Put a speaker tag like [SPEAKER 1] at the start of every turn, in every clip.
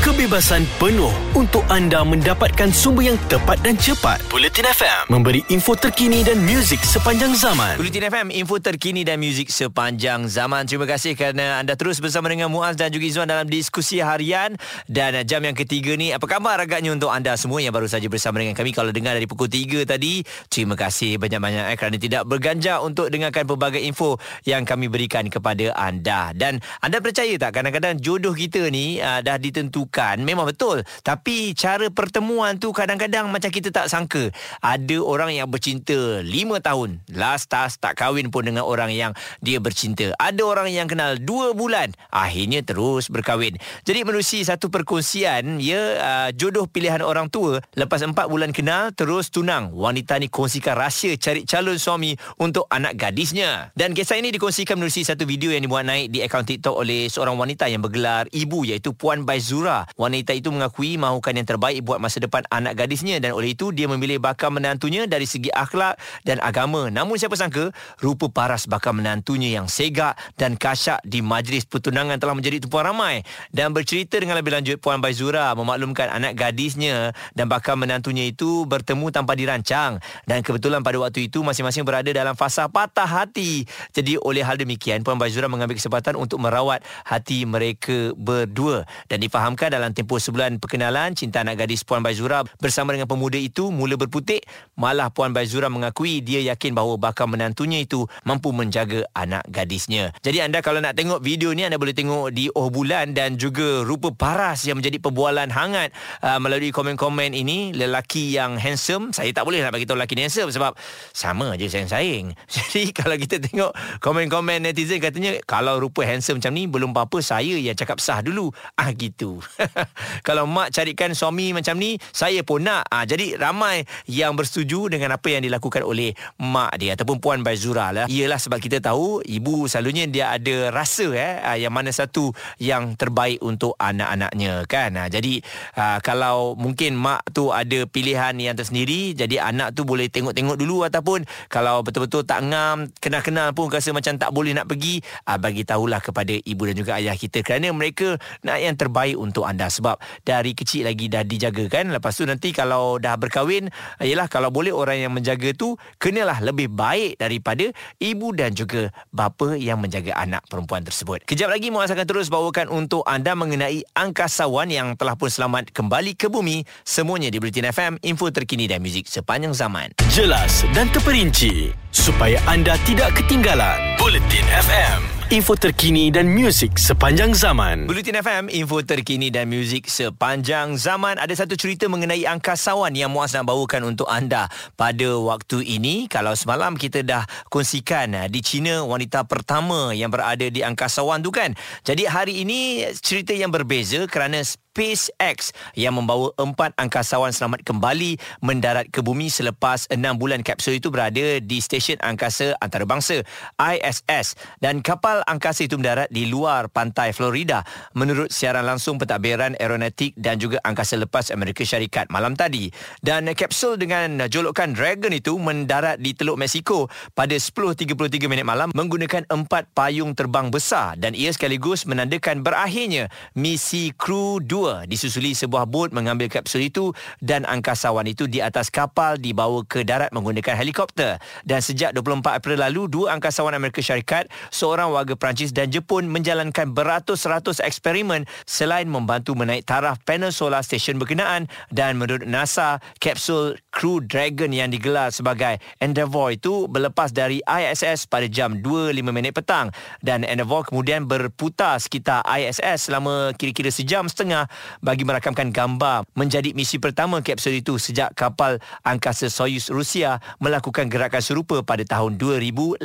[SPEAKER 1] kebebasan penuh untuk anda mendapatkan sumber yang tepat dan cepat. Bulletin FM memberi info terkini dan muzik sepanjang zaman.
[SPEAKER 2] Bulletin FM, info terkini dan muzik sepanjang zaman. Terima kasih kerana anda terus bersama dengan Muaz dan juga Izzuan dalam diskusi harian. Dan jam yang ketiga ni, apa khabar agaknya untuk anda semua yang baru saja bersama dengan kami. Kalau dengar dari pukul 3 tadi, terima kasih banyak-banyak eh, kerana tidak berganjak untuk dengarkan pelbagai info yang kami berikan kepada anda. Dan anda percaya tak kadang-kadang jodoh kita ni uh, dah ditentukan bukan. Memang betul. Tapi cara pertemuan tu kadang-kadang macam kita tak sangka. Ada orang yang bercinta 5 tahun. Last tas tak kahwin pun dengan orang yang dia bercinta. Ada orang yang kenal 2 bulan. Akhirnya terus berkahwin. Jadi menerusi satu perkongsian ya uh, jodoh pilihan orang tua lepas 4 bulan kenal terus tunang. Wanita ni kongsikan rahsia cari calon suami untuk anak gadisnya. Dan kisah ini dikongsikan menerusi satu video yang dibuat naik di akaun TikTok oleh seorang wanita yang bergelar ibu iaitu Puan Baizura Wanita itu mengakui mahukan yang terbaik buat masa depan anak gadisnya dan oleh itu dia memilih bakal menantunya dari segi akhlak dan agama. Namun siapa sangka rupa paras bakal menantunya yang segak dan kasyak di majlis pertunangan telah menjadi tumpuan ramai. Dan bercerita dengan lebih lanjut Puan Baizura memaklumkan anak gadisnya dan bakal menantunya itu bertemu tanpa dirancang dan kebetulan pada waktu itu masing-masing berada dalam fasa patah hati. Jadi oleh hal demikian Puan Baizura mengambil kesempatan untuk merawat hati mereka berdua dan difahamkan dalam tempoh sebulan perkenalan cinta anak gadis Puan Baizura bersama dengan pemuda itu mula berputik. Malah Puan Baizura mengakui dia yakin bahawa bakal menantunya itu mampu menjaga anak gadisnya. Jadi anda kalau nak tengok video ni anda boleh tengok di Oh Bulan dan juga rupa paras yang menjadi perbualan hangat uh, melalui komen-komen ini. Lelaki yang handsome saya tak boleh nak bagi tahu lelaki ni handsome sebab sama je sayang-sayang. Jadi kalau kita tengok komen-komen netizen katanya kalau rupa handsome macam ni belum apa-apa saya yang cakap sah dulu. Ah gitu kalau mak carikan suami macam ni saya pun nak. Ha, jadi ramai yang bersetuju dengan apa yang dilakukan oleh mak dia ataupun puan Baizura lah. Iyalah sebab kita tahu ibu selalunya dia ada rasa eh ha, yang mana satu yang terbaik untuk anak-anaknya kan? Ha, jadi ha, kalau mungkin mak tu ada pilihan yang tersendiri jadi anak tu boleh tengok-tengok dulu ataupun kalau betul-betul tak ngam kenal-kenal pun rasa macam tak boleh nak pergi ha, bagi tahulah kepada ibu dan juga ayah kita kerana mereka nak yang terbaik untuk anda. Sebab dari kecil lagi dah dijaga kan lepas tu nanti kalau dah berkahwin ialah kalau boleh orang yang menjaga tu kenalah lebih baik daripada ibu dan juga bapa yang menjaga anak perempuan tersebut. Kejap lagi Muaz akan terus bawakan untuk anda mengenai angkasawan yang telah pun selamat kembali ke bumi. Semuanya di Bulletin FM info terkini dan muzik sepanjang zaman
[SPEAKER 1] jelas dan terperinci supaya anda tidak ketinggalan Bulletin FM info terkini dan muzik sepanjang zaman.
[SPEAKER 2] Bulletin FM, info terkini dan muzik sepanjang zaman. Ada satu cerita mengenai angkasawan yang Muaz nak bawakan untuk anda pada waktu ini. Kalau semalam kita dah kongsikan eh, di China wanita pertama yang berada di angkasawan tu kan. Jadi hari ini cerita yang berbeza kerana SpaceX yang membawa empat angkasawan selamat kembali mendarat ke bumi selepas enam bulan kapsul itu berada di stesen angkasa antarabangsa ISS dan kapal angkasa itu mendarat di luar pantai Florida. Menurut siaran langsung pentadbiran aeronautik dan juga angkasa lepas Amerika Syarikat malam tadi. Dan kapsul dengan jolokan Dragon itu mendarat di Teluk Mexico pada 10.33 minit malam menggunakan empat payung terbang besar. Dan ia sekaligus menandakan berakhirnya misi kru 2 dua disusuli sebuah bot mengambil kapsul itu dan angkasawan itu di atas kapal dibawa ke darat menggunakan helikopter. Dan sejak 24 April lalu, dua angkasawan Amerika Syarikat, seorang warga Perancis dan Jepun menjalankan beratus-ratus eksperimen selain membantu menaik taraf panel solar stesen berkenaan dan menurut NASA, kapsul Crew Dragon yang digelar sebagai Endeavour itu berlepas dari ISS pada jam 2.05 minit petang dan Endeavour kemudian berputar sekitar ISS selama kira-kira sejam setengah bagi merakamkan gambar menjadi misi pertama kapsul itu sejak kapal angkasa Soyuz Rusia melakukan gerakan serupa pada tahun 2018.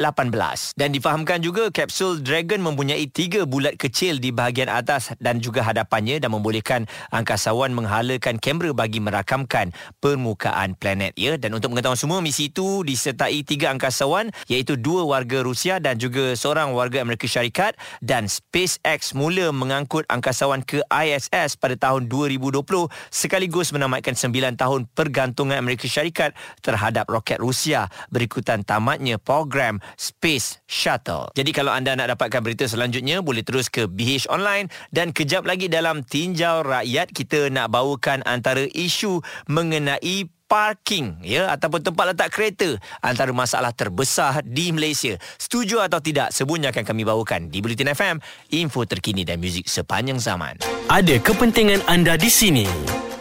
[SPEAKER 2] Dan difahamkan juga kapsul Dragon mempunyai tiga bulat kecil di bahagian atas dan juga hadapannya dan membolehkan angkasawan menghalakan kamera bagi merakamkan permukaan planet ya dan untuk mengetahui semua misi itu disertai tiga angkasawan iaitu dua warga Rusia dan juga seorang warga Amerika Syarikat dan SpaceX mula mengangkut angkasawan ke ISS pada tahun 2020 sekaligus menamatkan 9 tahun pergantungan Amerika Syarikat terhadap roket Rusia berikutan tamatnya program Space Shuttle. Jadi kalau anda nak dapatkan berita selanjutnya boleh terus ke BH Online dan kejap lagi dalam Tinjau Rakyat kita nak bawakan antara isu mengenai parking ya ataupun tempat letak kereta antara masalah terbesar di Malaysia. Setuju atau tidak? Semuanya akan kami bawakan di Bulletin FM, info terkini dan muzik sepanjang zaman.
[SPEAKER 1] Ada kepentingan anda di sini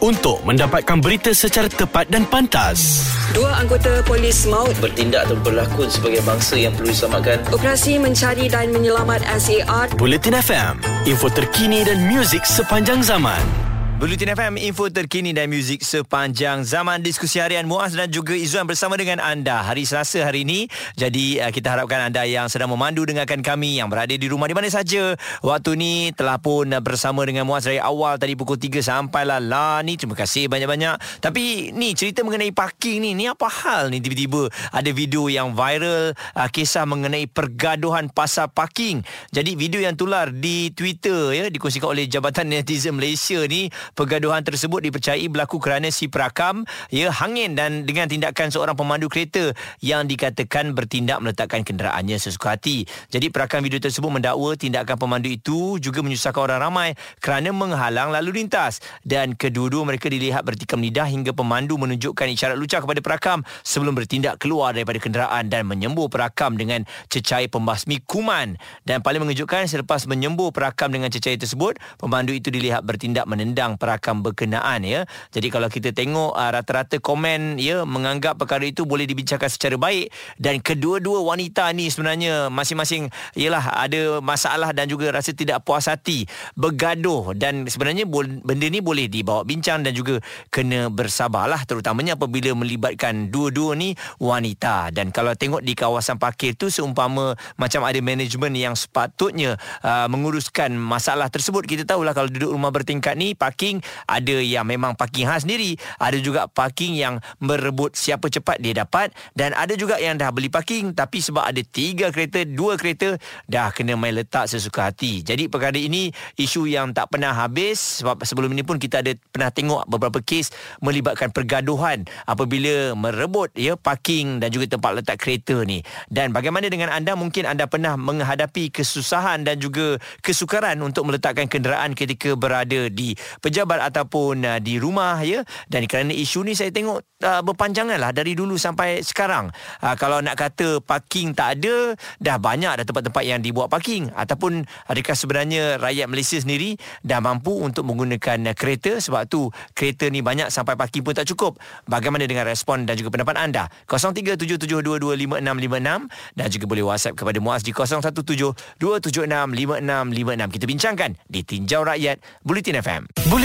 [SPEAKER 1] untuk mendapatkan berita secara tepat dan pantas.
[SPEAKER 3] Dua anggota polis maut
[SPEAKER 4] bertindak atau berlakon sebagai bangsa yang perlu diselamatkan.
[SPEAKER 3] operasi mencari dan menyelamat SAR
[SPEAKER 1] Bulletin FM, info terkini dan muzik sepanjang zaman.
[SPEAKER 2] Bulletin FM, info terkini dan muzik sepanjang zaman diskusi harian Muaz dan juga Izzuan bersama dengan anda hari Selasa hari ini. Jadi uh, kita harapkan anda yang sedang memandu dengarkan kami yang berada di rumah di mana saja. Waktu ni telah pun bersama dengan Muaz dari awal tadi pukul 3 sampailah lah ni. Terima kasih banyak-banyak. Tapi ni cerita mengenai parking ni, ni apa hal ni tiba-tiba ada video yang viral uh, kisah mengenai pergaduhan pasal parking. Jadi video yang tular di Twitter ya dikongsikan oleh Jabatan Netizen Malaysia ni Pergaduhan tersebut dipercayai berlaku kerana si perakam ya hangin dan dengan tindakan seorang pemandu kereta yang dikatakan bertindak meletakkan kenderaannya sesuka hati. Jadi perakam video tersebut mendakwa tindakan pemandu itu juga menyusahkan orang ramai kerana menghalang lalu lintas dan kedua-dua mereka dilihat bertikam lidah hingga pemandu menunjukkan isyarat lucah kepada perakam sebelum bertindak keluar daripada kenderaan dan menyembuh perakam dengan cecair pembasmi kuman dan paling mengejutkan selepas menyembuh perakam dengan cecair tersebut pemandu itu dilihat bertindak menendang perakam berkenaan ya. Jadi kalau kita tengok uh, rata-rata komen ya menganggap perkara itu boleh dibincangkan secara baik dan kedua-dua wanita ni sebenarnya masing-masing ialah ada masalah dan juga rasa tidak puas hati bergaduh dan sebenarnya benda ni boleh dibawa bincang dan juga kena bersabarlah terutamanya apabila melibatkan dua-dua ni wanita dan kalau tengok di kawasan parkir tu seumpama macam ada manajemen yang sepatutnya uh, menguruskan masalah tersebut kita tahulah kalau duduk rumah bertingkat ni parkir parking. Ada yang memang parking khas sendiri. Ada juga parking yang merebut siapa cepat dia dapat. Dan ada juga yang dah beli parking tapi sebab ada tiga kereta dua kereta dah kena main letak sesuka hati. Jadi perkara ini isu yang tak pernah habis. Sebab sebelum ini pun kita ada pernah tengok beberapa kes melibatkan pergaduhan apabila merebut ya parking dan juga tempat letak kereta ni. Dan bagaimana dengan anda? Mungkin anda pernah menghadapi kesusahan dan juga kesukaran untuk meletakkan kenderaan ketika berada di pejabat ataupun uh, di rumah ya. Dan kerana isu ni saya tengok uh, berpanjangan lah dari dulu sampai sekarang. Uh, kalau nak kata parking tak ada dah banyak dah tempat-tempat yang dibuat parking. Ataupun adakah sebenarnya rakyat Malaysia sendiri dah mampu untuk menggunakan uh, kereta? Sebab tu kereta ni banyak sampai parking pun tak cukup. Bagaimana dengan respon dan juga pendapat anda? 0377225656 dan juga boleh whatsapp kepada Muaz di 0172765656 kita bincangkan di Tinjau Rakyat Bulletin FM
[SPEAKER 1] Bulletin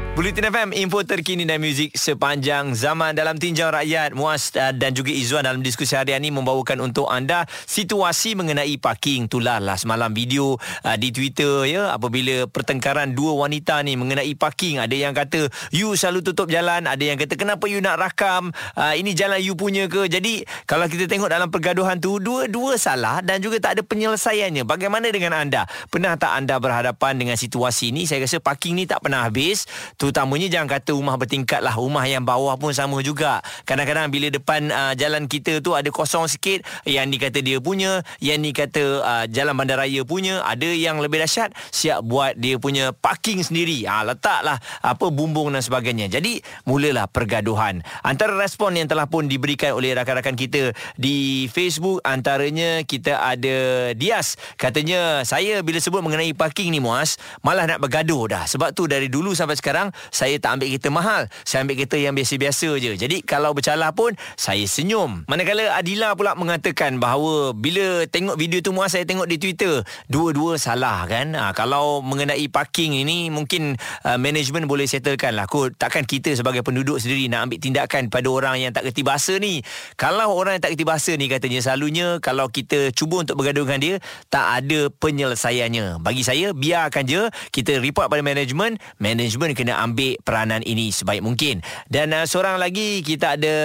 [SPEAKER 2] Bulletin FM, info terkini dan muzik sepanjang zaman dalam tinjau rakyat. Muaz uh, dan juga Izzuan dalam diskusi harian ini membawakan untuk anda situasi mengenai parking. Itulah lah semalam video uh, di Twitter ya apabila pertengkaran dua wanita ni mengenai parking. Ada yang kata you selalu tutup jalan, ada yang kata kenapa you nak rakam? Uh, ini jalan you punya ke? Jadi kalau kita tengok dalam pergaduhan tu dua-dua salah dan juga tak ada penyelesaiannya. Bagaimana dengan anda? Pernah tak anda berhadapan dengan situasi ini? Saya rasa parking ni tak pernah habis Terutamanya jangan kata rumah bertingkat lah. Rumah yang bawah pun sama juga. Kadang-kadang bila depan uh, jalan kita tu ada kosong sikit Yang ni kata dia punya Yang ni kata uh, jalan bandaraya punya Ada yang lebih dahsyat Siap buat dia punya parking sendiri. Ha, Letaklah apa bumbung dan sebagainya. Jadi mulalah pergaduhan. Antara respon yang telah pun diberikan oleh rakan-rakan kita Di Facebook Antaranya kita ada Dias. Katanya saya bila sebut mengenai parking ni Muaz Malah nak bergaduh dah. Sebab tu dari dulu sampai sekarang saya tak ambil kereta mahal. Saya ambil kereta yang biasa-biasa je. Jadi kalau bercalah pun saya senyum. Manakala Adila pula mengatakan bahawa bila tengok video tu muas saya tengok di Twitter dua-dua salah kan? Ha, kalau mengenai parking ini mungkin uh, management boleh settlekan lah. Kot takkan kita sebagai penduduk sendiri nak ambil tindakan pada orang yang tak kerti bahasa ni. Kalau orang yang tak kerti bahasa ni katanya selalunya kalau kita cuba untuk bergaduh dengan dia tak ada penyelesaiannya. Bagi saya biarkan je kita report pada management. Management kena ambil peranan ini sebaik mungkin. Dan uh, seorang lagi kita ada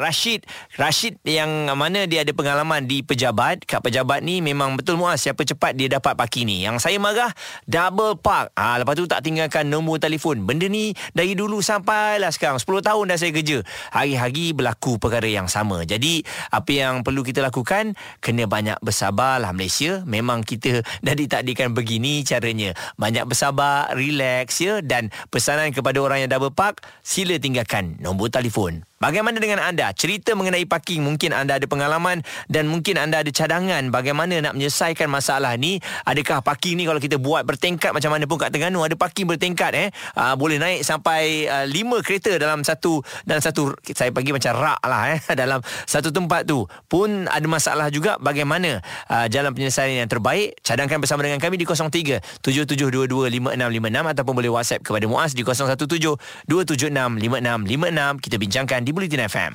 [SPEAKER 2] Rashid. Rashid yang mana dia ada pengalaman di pejabat. Kat pejabat ni memang betul muas siapa cepat dia dapat parking ni. Yang saya marah double park. Ah lepas tu tak tinggalkan nombor telefon. Benda ni dari dulu sampailah sekarang 10 tahun dah saya kerja. Hari-hari berlaku perkara yang sama. Jadi apa yang perlu kita lakukan kena banyak bersabarlah Malaysia. Memang kita dah ditakdirkan begini caranya. Banyak bersabar, relax ya dan pesanan kepada orang yang double park sila tinggalkan nombor telefon. Bagaimana dengan anda? Cerita mengenai parking mungkin anda ada pengalaman dan mungkin anda ada cadangan bagaimana nak menyelesaikan masalah ni. Adakah parking ni kalau kita buat bertingkat macam mana pun kat Terengganu ada parking bertingkat eh. Aa, boleh naik sampai aa, lima kereta dalam satu dan satu saya bagi macam rak lah eh dalam satu tempat tu. Pun ada masalah juga bagaimana aa, jalan penyelesaian yang terbaik. Cadangkan bersama dengan kami di 03 7722 5656 ataupun boleh WhatsApp kepada Muaz di 017 276 5656. Kita bincangkan di Bulletin FM.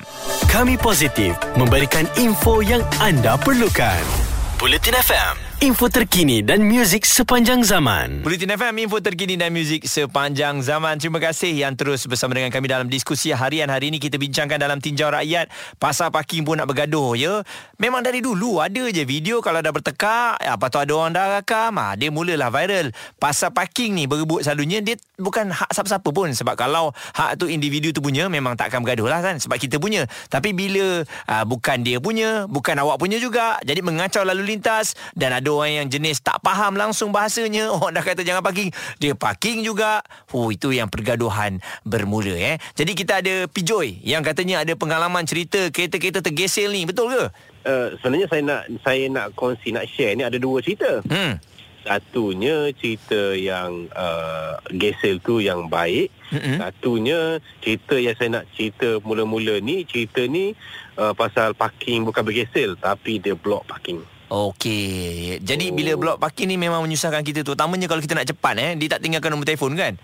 [SPEAKER 1] Kami positif memberikan info yang anda perlukan. Bulletin FM, info terkini dan muzik sepanjang zaman.
[SPEAKER 2] Bulletin FM, info terkini dan muzik sepanjang zaman. Terima kasih yang terus bersama dengan kami dalam diskusi harian hari ini. Kita bincangkan dalam tinjau rakyat. Pasal parking pun nak bergaduh, ya. Memang dari dulu ada je video kalau dah bertekak, apa tu ada orang dah rakam, ha, dia mulalah viral. Pasal parking ni berebut selalunya, dia bukan hak siapa-siapa pun. Sebab kalau hak tu individu tu punya, memang tak akan bergaduh lah kan. Sebab kita punya. Tapi bila uh, bukan dia punya, bukan awak punya juga. Jadi mengacau lalu lintas dan ada orang yang jenis tak faham langsung bahasanya. Orang dah kata jangan parking. Dia parking juga. Oh, itu yang pergaduhan bermula eh. Jadi kita ada Pijoy yang katanya ada pengalaman cerita kereta-kereta tergesel ni. Betul ke?
[SPEAKER 5] Uh, sebenarnya saya nak saya nak kongsi nak share ni ada dua cerita.
[SPEAKER 2] Hmm.
[SPEAKER 5] Satunya cerita yang uh, gesel tu yang baik.
[SPEAKER 2] Mm-mm.
[SPEAKER 5] Satunya cerita yang saya nak cerita mula-mula ni cerita ni uh, pasal parking bukan bergesel tapi dia block parking.
[SPEAKER 2] Okey. Jadi oh. bila blok parking ni memang menyusahkan kita tu. Utamanya kalau kita nak cepat eh. Dia tak tinggalkan nombor telefon kan?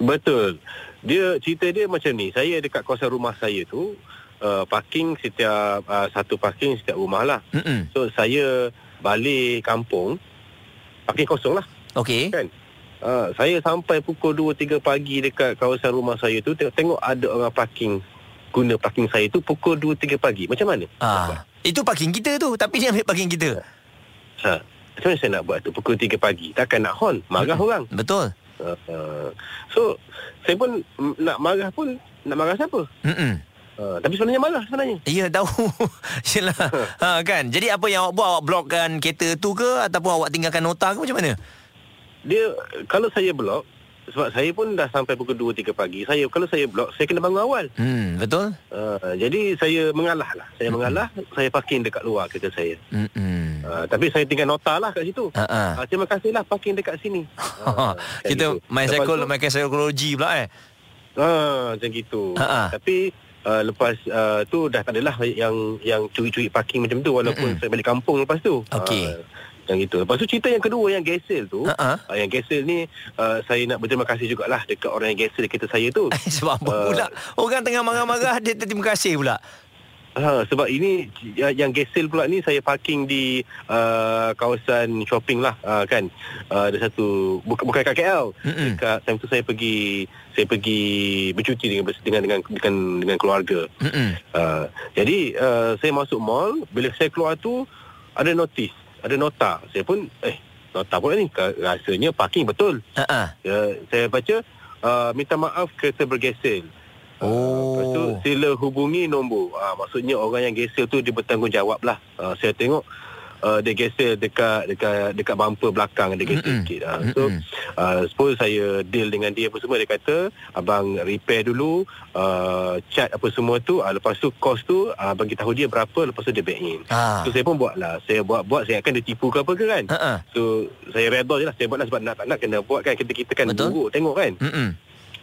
[SPEAKER 5] Betul. Dia cerita dia macam ni. Saya dekat kawasan rumah saya tu uh, parking setiap uh, satu parking setiap rumah lah.
[SPEAKER 2] Mm-mm.
[SPEAKER 5] So saya balik kampung parking kosong lah.
[SPEAKER 2] Okey.
[SPEAKER 5] kan uh, saya sampai pukul 2 3 pagi dekat kawasan rumah saya tu tengok, tengok ada orang parking guna parking saya tu pukul 2 3 pagi macam mana
[SPEAKER 2] Ah, itu parking kita tu. Tapi dia ambil parking kita.
[SPEAKER 5] ha macam mana saya nak buat tu pukul 3 pagi. Takkan nak horn marah orang.
[SPEAKER 2] Betul.
[SPEAKER 5] uh, uh, so saya pun mm, nak marah pun nak marah siapa?
[SPEAKER 2] Mm-mm.
[SPEAKER 5] uh, tapi sebenarnya marah sebenarnya.
[SPEAKER 2] Ya tahu. Yelah. Ha, kan? Jadi apa yang awak buat? Awak blokkan kereta tu ke? Ataupun awak tinggalkan nota ke? Macam mana?
[SPEAKER 5] Dia kalau saya blok sebab saya pun dah sampai pukul 2 3 pagi saya kalau saya blok saya kena bangun awal
[SPEAKER 2] Hmm Betul
[SPEAKER 5] Uh, jadi saya mengalah lah. Saya mengalah, saya parking dekat luar kereta saya.
[SPEAKER 2] Mm-mm.
[SPEAKER 5] Uh, tapi saya tinggal nota lah kat situ.
[SPEAKER 2] Ha, ha.
[SPEAKER 5] Uh, terima kasihlah parking dekat sini. Uh,
[SPEAKER 2] Kita main psikolo, main psikologi pula eh
[SPEAKER 5] Uh, macam gitu.
[SPEAKER 2] Ha, ha.
[SPEAKER 5] Tapi uh, lepas uh, tu dah tak adalah yang yang curi-curi parking macam tu walaupun
[SPEAKER 2] Mm-mm.
[SPEAKER 5] saya balik kampung lepas tu.
[SPEAKER 2] Okey.
[SPEAKER 5] Uh, yang gitu. Lepas tu cerita yang kedua yang gesel tu,
[SPEAKER 2] ha.
[SPEAKER 5] uh, yang gesel ni uh, saya nak berterima kasih jugalah dekat orang yang gesel kereta saya tu.
[SPEAKER 2] Sebab apa
[SPEAKER 5] Uh,
[SPEAKER 2] pula Orang tengah marah-marah Dia terima kasih pula
[SPEAKER 5] Ha, sebab ini yang, yang gesel pula ni saya parking di uh, kawasan shopping lah uh, kan. Uh, ada satu bukan bukan kat KL.
[SPEAKER 2] Mm-mm.
[SPEAKER 5] Dekat time tu saya pergi saya pergi bercuti dengan dengan dengan dengan, dengan keluarga.
[SPEAKER 2] Mm-mm.
[SPEAKER 5] Uh, jadi uh, saya masuk mall, bila saya keluar tu ada notis, ada nota. Saya pun eh nota pula ni rasanya parking betul.
[SPEAKER 2] Ha-ha.
[SPEAKER 5] Uh, saya baca uh, minta maaf kereta bergesel.
[SPEAKER 2] Oh.
[SPEAKER 5] Lepas tu sila hubungi nombor. Ah maksudnya orang yang gesel tu dia bertanggungjawab lah. Ah, saya tengok uh, dia gesel dekat dekat dekat bumper belakang dia
[SPEAKER 2] Mm-mm.
[SPEAKER 5] sikit. Ah. So uh, suppose saya deal dengan dia apa semua dia kata abang repair dulu uh, cat apa semua tu ah, lepas tu cost tu ah, bagi tahu dia berapa lepas tu dia back in.
[SPEAKER 2] Ah.
[SPEAKER 5] So saya pun buat lah. Saya buat-buat saya akan dia tipu ke apa ke kan.
[SPEAKER 2] Ha-ha.
[SPEAKER 5] So saya redha je lah Saya buat lah sebab nak tak nak kena buat kan Kita, kita kan
[SPEAKER 2] Betul.
[SPEAKER 5] buruk tengok kan
[SPEAKER 2] Mm-mm.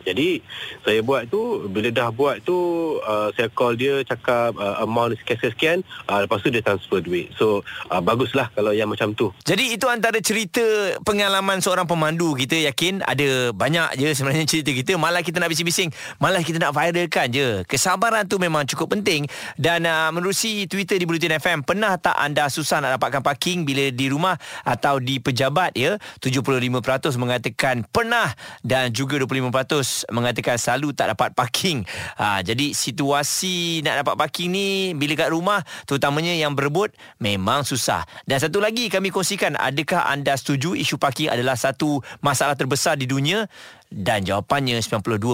[SPEAKER 5] Jadi saya buat tu bila dah buat tu uh, saya call dia cakap uh, amount sekian-sekian uh, lepas tu dia transfer duit. So uh, baguslah kalau yang macam tu.
[SPEAKER 2] Jadi itu antara cerita pengalaman seorang pemandu kita yakin ada banyak je sebenarnya cerita kita malah kita nak bising-bising malah kita nak viralkan je. Kesabaran tu memang cukup penting dan uh, menerusi Twitter di Bulletin FM pernah tak anda susah nak dapatkan parking bila di rumah atau di pejabat ya 75% mengatakan pernah dan juga 25% mengatakan selalu tak dapat parking. Ha, jadi situasi nak dapat parking ni bila kat rumah terutamanya yang berebut memang susah. Dan satu lagi kami kongsikan adakah anda setuju isu parking adalah satu masalah terbesar di dunia? Dan jawapannya 92.3%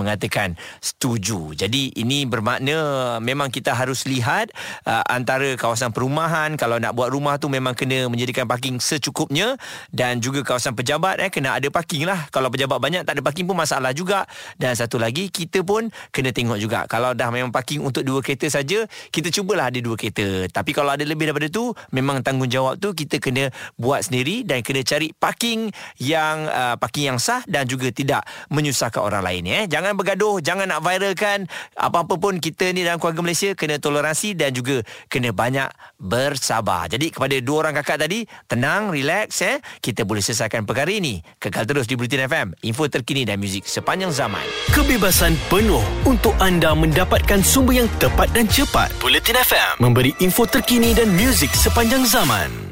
[SPEAKER 2] mengatakan setuju. Jadi ini bermakna memang kita harus lihat uh, antara kawasan perumahan kalau nak buat rumah tu memang kena menjadikan parking secukupnya dan juga kawasan pejabat eh kena ada parking lah. Kalau pejabat banyak tak ada parking pun masalah juga. Dan satu lagi kita pun kena tengok juga kalau dah memang parking untuk dua kereta saja kita cubalah ada dua kereta. Tapi kalau ada lebih daripada tu memang tanggungjawab tu kita kena buat sendiri dan kena cari parking yang uh, parking yang sah sah dan juga tidak menyusahkan orang lain eh. Jangan bergaduh, jangan nak viralkan apa-apa pun kita ni dalam keluarga Malaysia kena toleransi dan juga kena banyak bersabar. Jadi kepada dua orang kakak tadi, tenang, relax eh. Kita boleh selesaikan perkara ini. Kekal terus di Bulletin FM, info terkini dan muzik sepanjang zaman.
[SPEAKER 1] Kebebasan penuh untuk anda mendapatkan sumber yang tepat dan cepat. Bulletin FM memberi info terkini dan muzik sepanjang zaman.